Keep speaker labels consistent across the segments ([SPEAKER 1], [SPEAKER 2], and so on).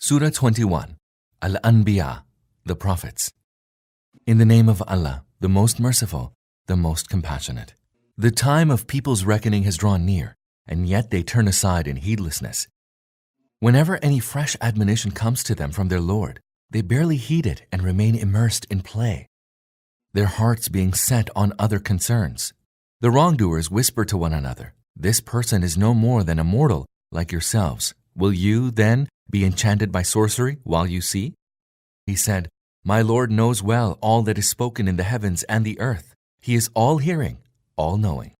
[SPEAKER 1] Surah 21 Al Anbiya, the Prophets. In the name of Allah, the most merciful, the most compassionate. The time of people's reckoning has drawn near, and yet they turn aside in heedlessness. Whenever any fresh admonition comes to them from their Lord, they barely heed it and remain immersed in play, their hearts being set on other concerns. The wrongdoers whisper to one another, This person is no more than a mortal like yourselves. Will you, then, be enchanted by sorcery while you see? He said, My Lord knows well all that is spoken in the heavens and the earth. He is all hearing, all knowing.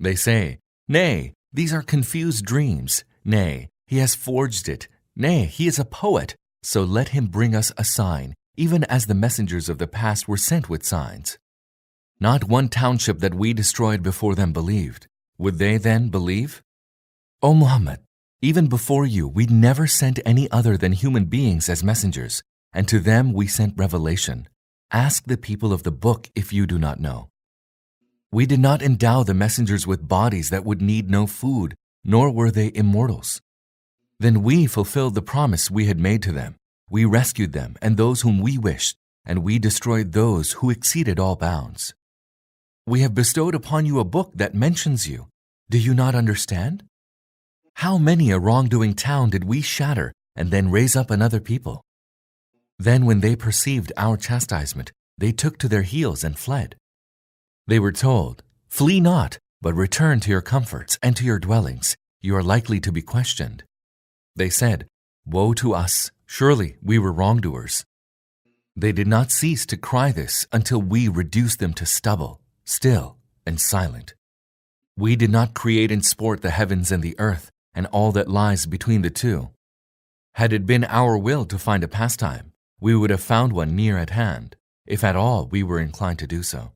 [SPEAKER 1] They say, Nay, these are confused dreams. Nay, he has forged it. Nay, he is a poet. So let him bring us a sign, even as the messengers of the past were sent with signs. Not one township that we destroyed before them believed. Would they then believe? O Muhammad, even before you, we never sent any other than human beings as messengers, and to them we sent revelation. Ask the people of the book if you do not know. We did not endow the messengers with bodies that would need no food, nor were they immortals. Then we fulfilled the promise we had made to them. We rescued them and those whom we wished, and we destroyed those who exceeded all bounds. We have bestowed upon you a book that mentions you. Do you not understand? How many a wrongdoing town did we shatter and then raise up another people? Then, when they perceived our chastisement, they took to their heels and fled. They were told, Flee not, but return to your comforts and to your dwellings. You are likely to be questioned. They said, Woe to us! Surely we were wrongdoers. They did not cease to cry this until we reduced them to stubble, still and silent. We did not create and sport the heavens and the earth and all that lies between the two. Had it been our will to find a pastime, we would have found one near at hand, if at all we were inclined to do so.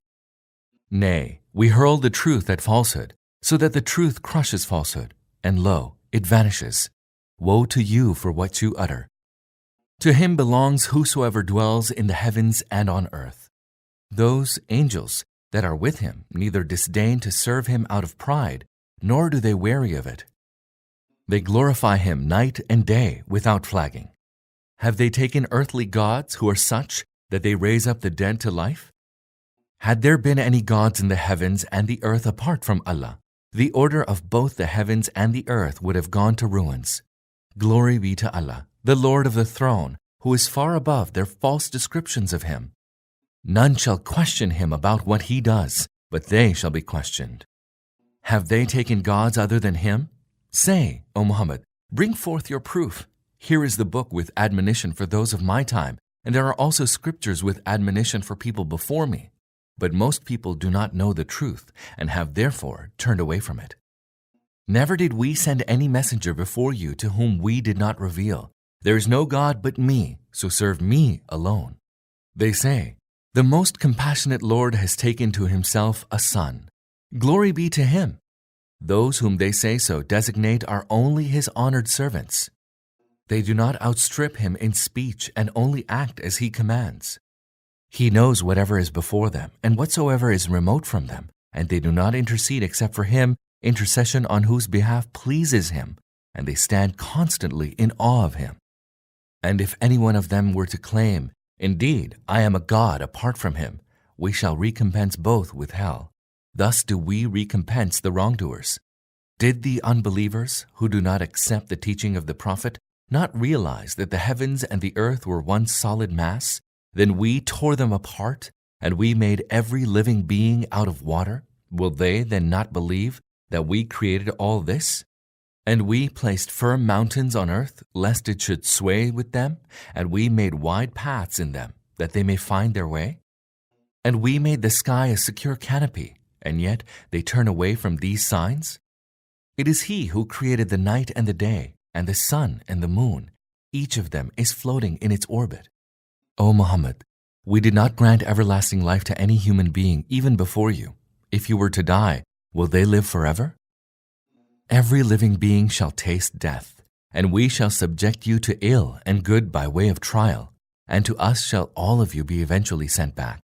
[SPEAKER 1] Nay, we hurl the truth at falsehood, so that the truth crushes falsehood, and lo, it vanishes. Woe to you for what you utter. To him belongs whosoever dwells in the heavens and on earth. Those angels that are with him neither disdain to serve him out of pride, nor do they weary of it. They glorify him night and day without flagging. Have they taken earthly gods who are such that they raise up the dead to life? Had there been any gods in the heavens and the earth apart from Allah, the order of both the heavens and the earth would have gone to ruins. Glory be to Allah, the Lord of the throne, who is far above their false descriptions of him. None shall question him about what he does, but they shall be questioned. Have they taken gods other than him? Say, O Muhammad, bring forth your proof. Here is the book with admonition for those of my time, and there are also scriptures with admonition for people before me. But most people do not know the truth and have therefore turned away from it. Never did we send any messenger before you to whom we did not reveal. There is no God but me, so serve me alone. They say, The most compassionate Lord has taken to himself a son. Glory be to him. Those whom they say so designate are only his honored servants. They do not outstrip him in speech and only act as he commands. He knows whatever is before them and whatsoever is remote from them, and they do not intercede except for him, intercession on whose behalf pleases him, and they stand constantly in awe of him. And if any one of them were to claim, Indeed, I am a God apart from him, we shall recompense both with hell. Thus do we recompense the wrongdoers. Did the unbelievers, who do not accept the teaching of the Prophet, not realize that the heavens and the earth were one solid mass? Then we tore them apart, and we made every living being out of water. Will they then not believe that we created all this? And we placed firm mountains on earth, lest it should sway with them, and we made wide paths in them, that they may find their way? And we made the sky a secure canopy, and yet they turn away from these signs? It is He who created the night and the day, and the sun and the moon. Each of them is floating in its orbit. O Muhammad, we did not grant everlasting life to any human being even before you. If you were to die, will they live forever? Every living being shall taste death, and we shall subject you to ill and good by way of trial, and to us shall all of you be eventually sent back.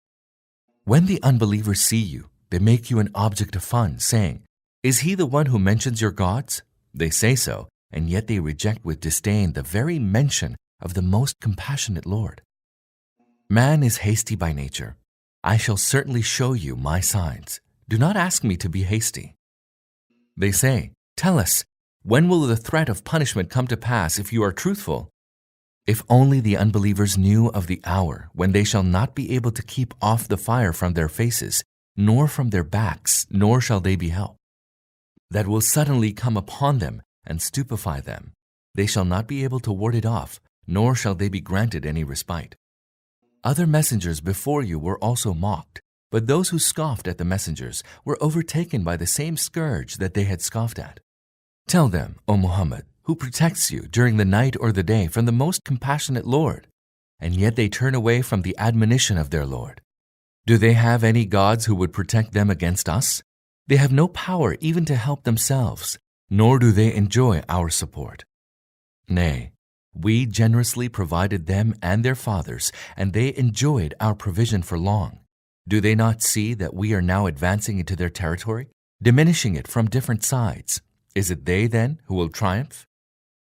[SPEAKER 1] When the unbelievers see you, they make you an object of fun, saying, Is he the one who mentions your gods? They say so, and yet they reject with disdain the very mention of the most compassionate Lord. Man is hasty by nature. I shall certainly show you my signs. Do not ask me to be hasty. They say, Tell us, when will the threat of punishment come to pass if you are truthful? If only the unbelievers knew of the hour when they shall not be able to keep off the fire from their faces, nor from their backs, nor shall they be helped. That will suddenly come upon them and stupefy them. They shall not be able to ward it off, nor shall they be granted any respite. Other messengers before you were also mocked, but those who scoffed at the messengers were overtaken by the same scourge that they had scoffed at. Tell them, O Muhammad, who protects you during the night or the day from the most compassionate Lord, and yet they turn away from the admonition of their Lord. Do they have any gods who would protect them against us? They have no power even to help themselves, nor do they enjoy our support. Nay, we generously provided them and their fathers, and they enjoyed our provision for long. Do they not see that we are now advancing into their territory, diminishing it from different sides? Is it they, then, who will triumph?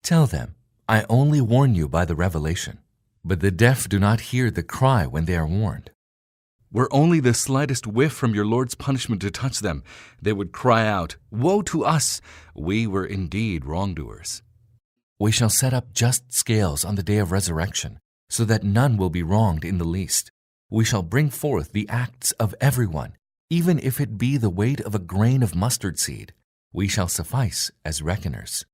[SPEAKER 1] Tell them, I only warn you by the revelation, but the deaf do not hear the cry when they are warned. Were only the slightest whiff from your Lord's punishment to touch them, they would cry out, Woe to us! We were indeed wrongdoers. We shall set up just scales on the day of resurrection, so that none will be wronged in the least. We shall bring forth the acts of everyone, even if it be the weight of a grain of mustard seed. We shall suffice as reckoners.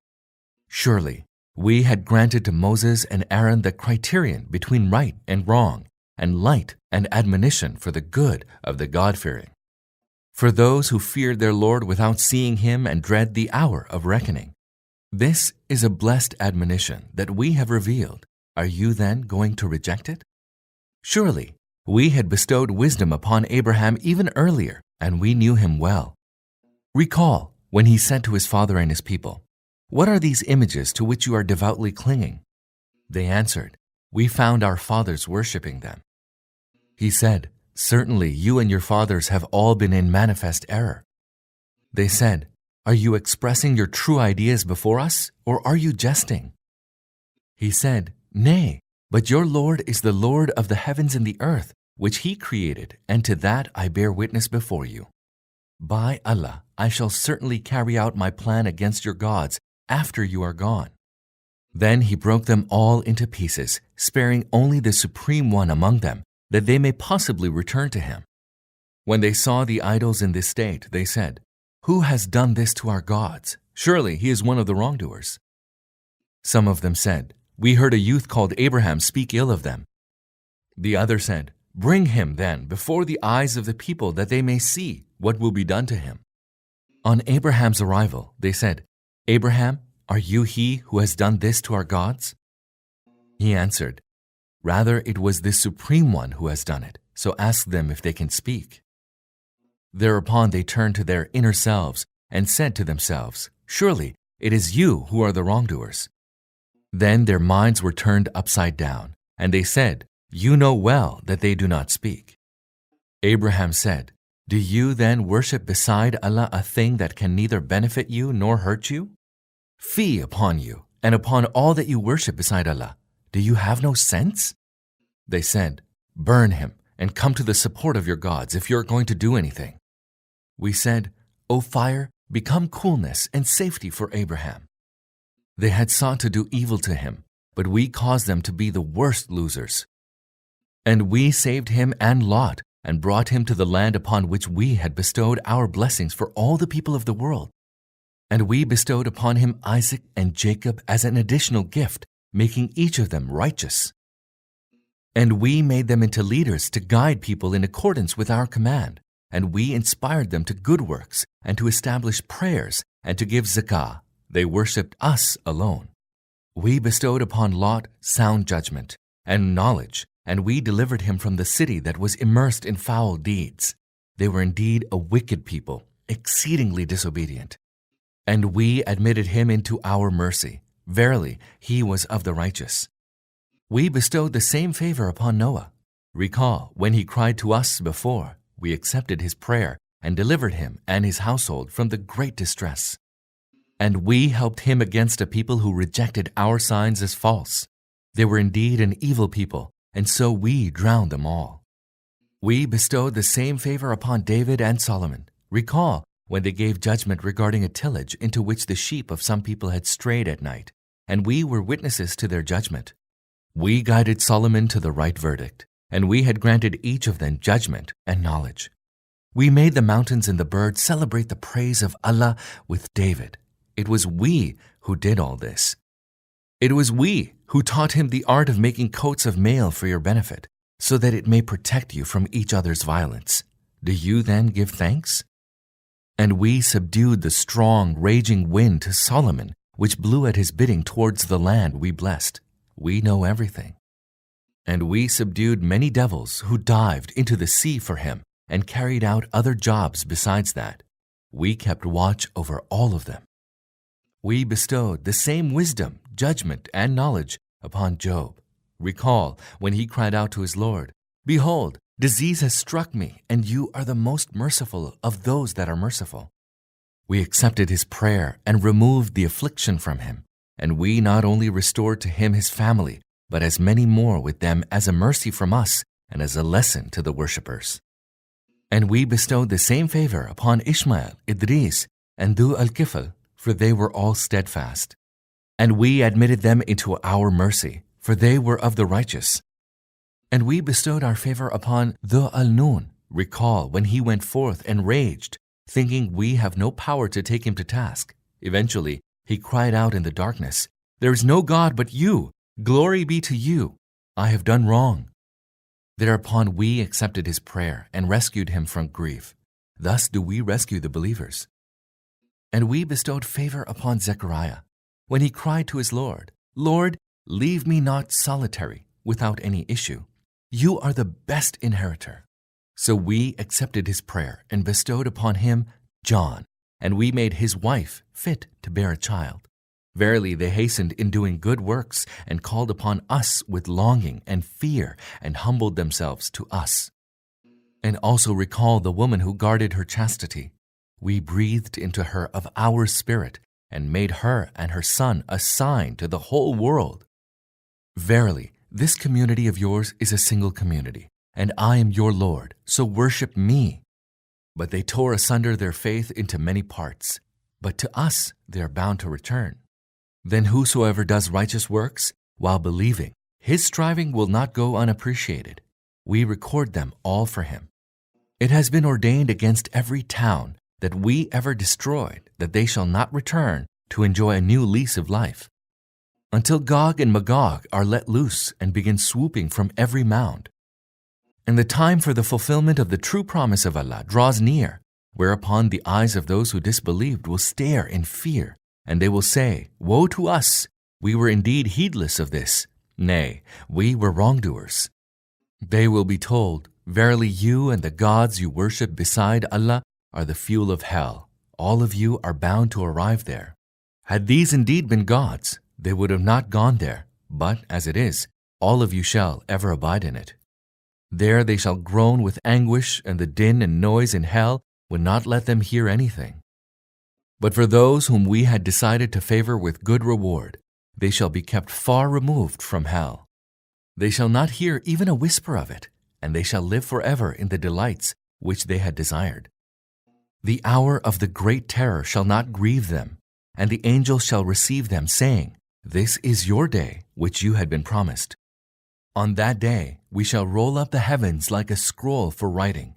[SPEAKER 1] Surely, we had granted to Moses and Aaron the criterion between right and wrong, and light and admonition for the good of the God fearing. For those who feared their Lord without seeing him and dread the hour of reckoning. This is a blessed admonition that we have revealed. Are you then going to reject it? Surely, we had bestowed wisdom upon Abraham even earlier, and we knew him well. Recall when he said to his father and his people, What are these images to which you are devoutly clinging? They answered, We found our fathers worshipping them. He said, Certainly you and your fathers have all been in manifest error. They said, are you expressing your true ideas before us, or are you jesting? He said, Nay, but your Lord is the Lord of the heavens and the earth, which he created, and to that I bear witness before you. By Allah, I shall certainly carry out my plan against your gods after you are gone. Then he broke them all into pieces, sparing only the Supreme One among them, that they may possibly return to him. When they saw the idols in this state, they said, who has done this to our gods? Surely he is one of the wrongdoers. Some of them said, We heard a youth called Abraham speak ill of them. The other said, Bring him then before the eyes of the people that they may see what will be done to him. On Abraham's arrival, they said, Abraham, are you he who has done this to our gods? He answered, Rather, it was the Supreme One who has done it, so ask them if they can speak. Thereupon they turned to their inner selves and said to themselves, Surely it is you who are the wrongdoers. Then their minds were turned upside down, and they said, You know well that they do not speak. Abraham said, Do you then worship beside Allah a thing that can neither benefit you nor hurt you? Fie upon you and upon all that you worship beside Allah. Do you have no sense? They said, Burn him and come to the support of your gods if you are going to do anything. We said, O fire, become coolness and safety for Abraham. They had sought to do evil to him, but we caused them to be the worst losers. And we saved him and Lot and brought him to the land upon which we had bestowed our blessings for all the people of the world. And we bestowed upon him Isaac and Jacob as an additional gift, making each of them righteous. And we made them into leaders to guide people in accordance with our command and we inspired them to good works and to establish prayers and to give zakah. They worshipped us alone. We bestowed upon Lot sound judgment and knowledge, and we delivered him from the city that was immersed in foul deeds. They were indeed a wicked people, exceedingly disobedient. And we admitted him into our mercy. Verily, he was of the righteous. We bestowed the same favor upon Noah. Recall when he cried to us before, we accepted his prayer and delivered him and his household from the great distress. And we helped him against a people who rejected our signs as false. They were indeed an evil people, and so we drowned them all. We bestowed the same favor upon David and Solomon. Recall when they gave judgment regarding a tillage into which the sheep of some people had strayed at night, and we were witnesses to their judgment. We guided Solomon to the right verdict, and we had granted each of them judgment and knowledge. We made the mountains and the birds celebrate the praise of Allah with David. It was we who did all this. It was we who taught him the art of making coats of mail for your benefit, so that it may protect you from each other's violence. Do you then give thanks? And we subdued the strong, raging wind to Solomon, which blew at his bidding towards the land we blessed. We know everything. And we subdued many devils who dived into the sea for him and carried out other jobs besides that. We kept watch over all of them. We bestowed the same wisdom, judgment, and knowledge upon Job. Recall when he cried out to his Lord, Behold, disease has struck me, and you are the most merciful of those that are merciful. We accepted his prayer and removed the affliction from him, and we not only restored to him his family, but as many more with them as a mercy from us and as a lesson to the worshippers. And we bestowed the same favor upon Ishmael, Idris, and Dhu al Kifl, for they were all steadfast. And we admitted them into our mercy, for they were of the righteous. And we bestowed our favor upon Dhu al Nun. Recall when he went forth enraged, thinking we have no power to take him to task. Eventually, he cried out in the darkness, There is no God but you. Glory be to you. I have done wrong. Thereupon we accepted his prayer and rescued him from grief. Thus do we rescue the believers. And we bestowed favor upon Zechariah when he cried to his Lord, Lord, leave me not solitary without any issue. You are the best inheritor. So we accepted his prayer and bestowed upon him John, and we made his wife fit to bear a child. Verily, they hastened in doing good works and called upon us with longing and fear and humbled themselves to us. And also recall the woman who guarded her chastity. We breathed into her of our spirit and made her and her son a sign to the whole world. Verily, this community of yours is a single community and I am your Lord, so worship me. But they tore asunder their faith into many parts, but to us they are bound to return. Then whosoever does righteous works, while believing, his striving will not go unappreciated. We record them all for him. It has been ordained against every town that we ever destroyed that they shall not return to enjoy a new lease of life. Until Gog and Magog are let loose and begin swooping from every mound, and the time for the fulfillment of the true promise of Allah draws near, whereupon the eyes of those who disbelieved will stare in fear, and they will say, Woe to us! We were indeed heedless of this. Nay, we were wrongdoers. They will be told, Verily you and the gods you worship beside Allah are the fuel of hell. All of you are bound to arrive there. Had these indeed been gods, they would have not gone there, but as it is, all of you shall ever abide in it. There they shall groan with anguish, and the din and noise in hell would not let them hear anything. But for those whom we had decided to favor with good reward, they shall be kept far removed from hell. They shall not hear even a whisper of it, and they shall live forever in the delights which they had desired. The hour of the great terror shall not grieve them, and the angels shall receive them, saying, This is your day which you had been promised. On that day, we shall roll up the heavens like a scroll for writing.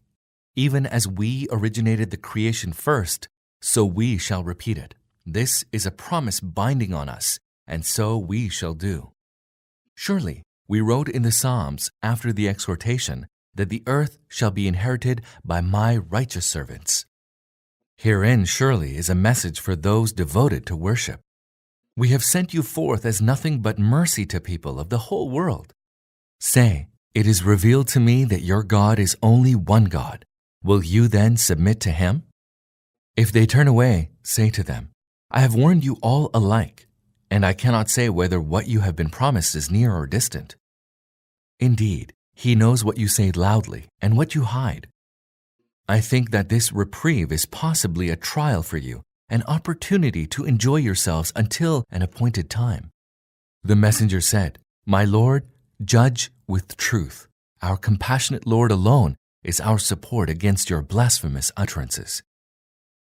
[SPEAKER 1] Even as we originated the creation first, so we shall repeat it. This is a promise binding on us, and so we shall do. Surely, we wrote in the Psalms after the exhortation that the earth shall be inherited by my righteous servants. Herein surely is a message for those devoted to worship. We have sent you forth as nothing but mercy to people of the whole world. Say, It is revealed to me that your God is only one God. Will you then submit to him? If they turn away, say to them, I have warned you all alike, and I cannot say whether what you have been promised is near or distant. Indeed, he knows what you say loudly and what you hide. I think that this reprieve is possibly a trial for you, an opportunity to enjoy yourselves until an appointed time. The messenger said, My Lord, judge with truth. Our compassionate Lord alone is our support against your blasphemous utterances.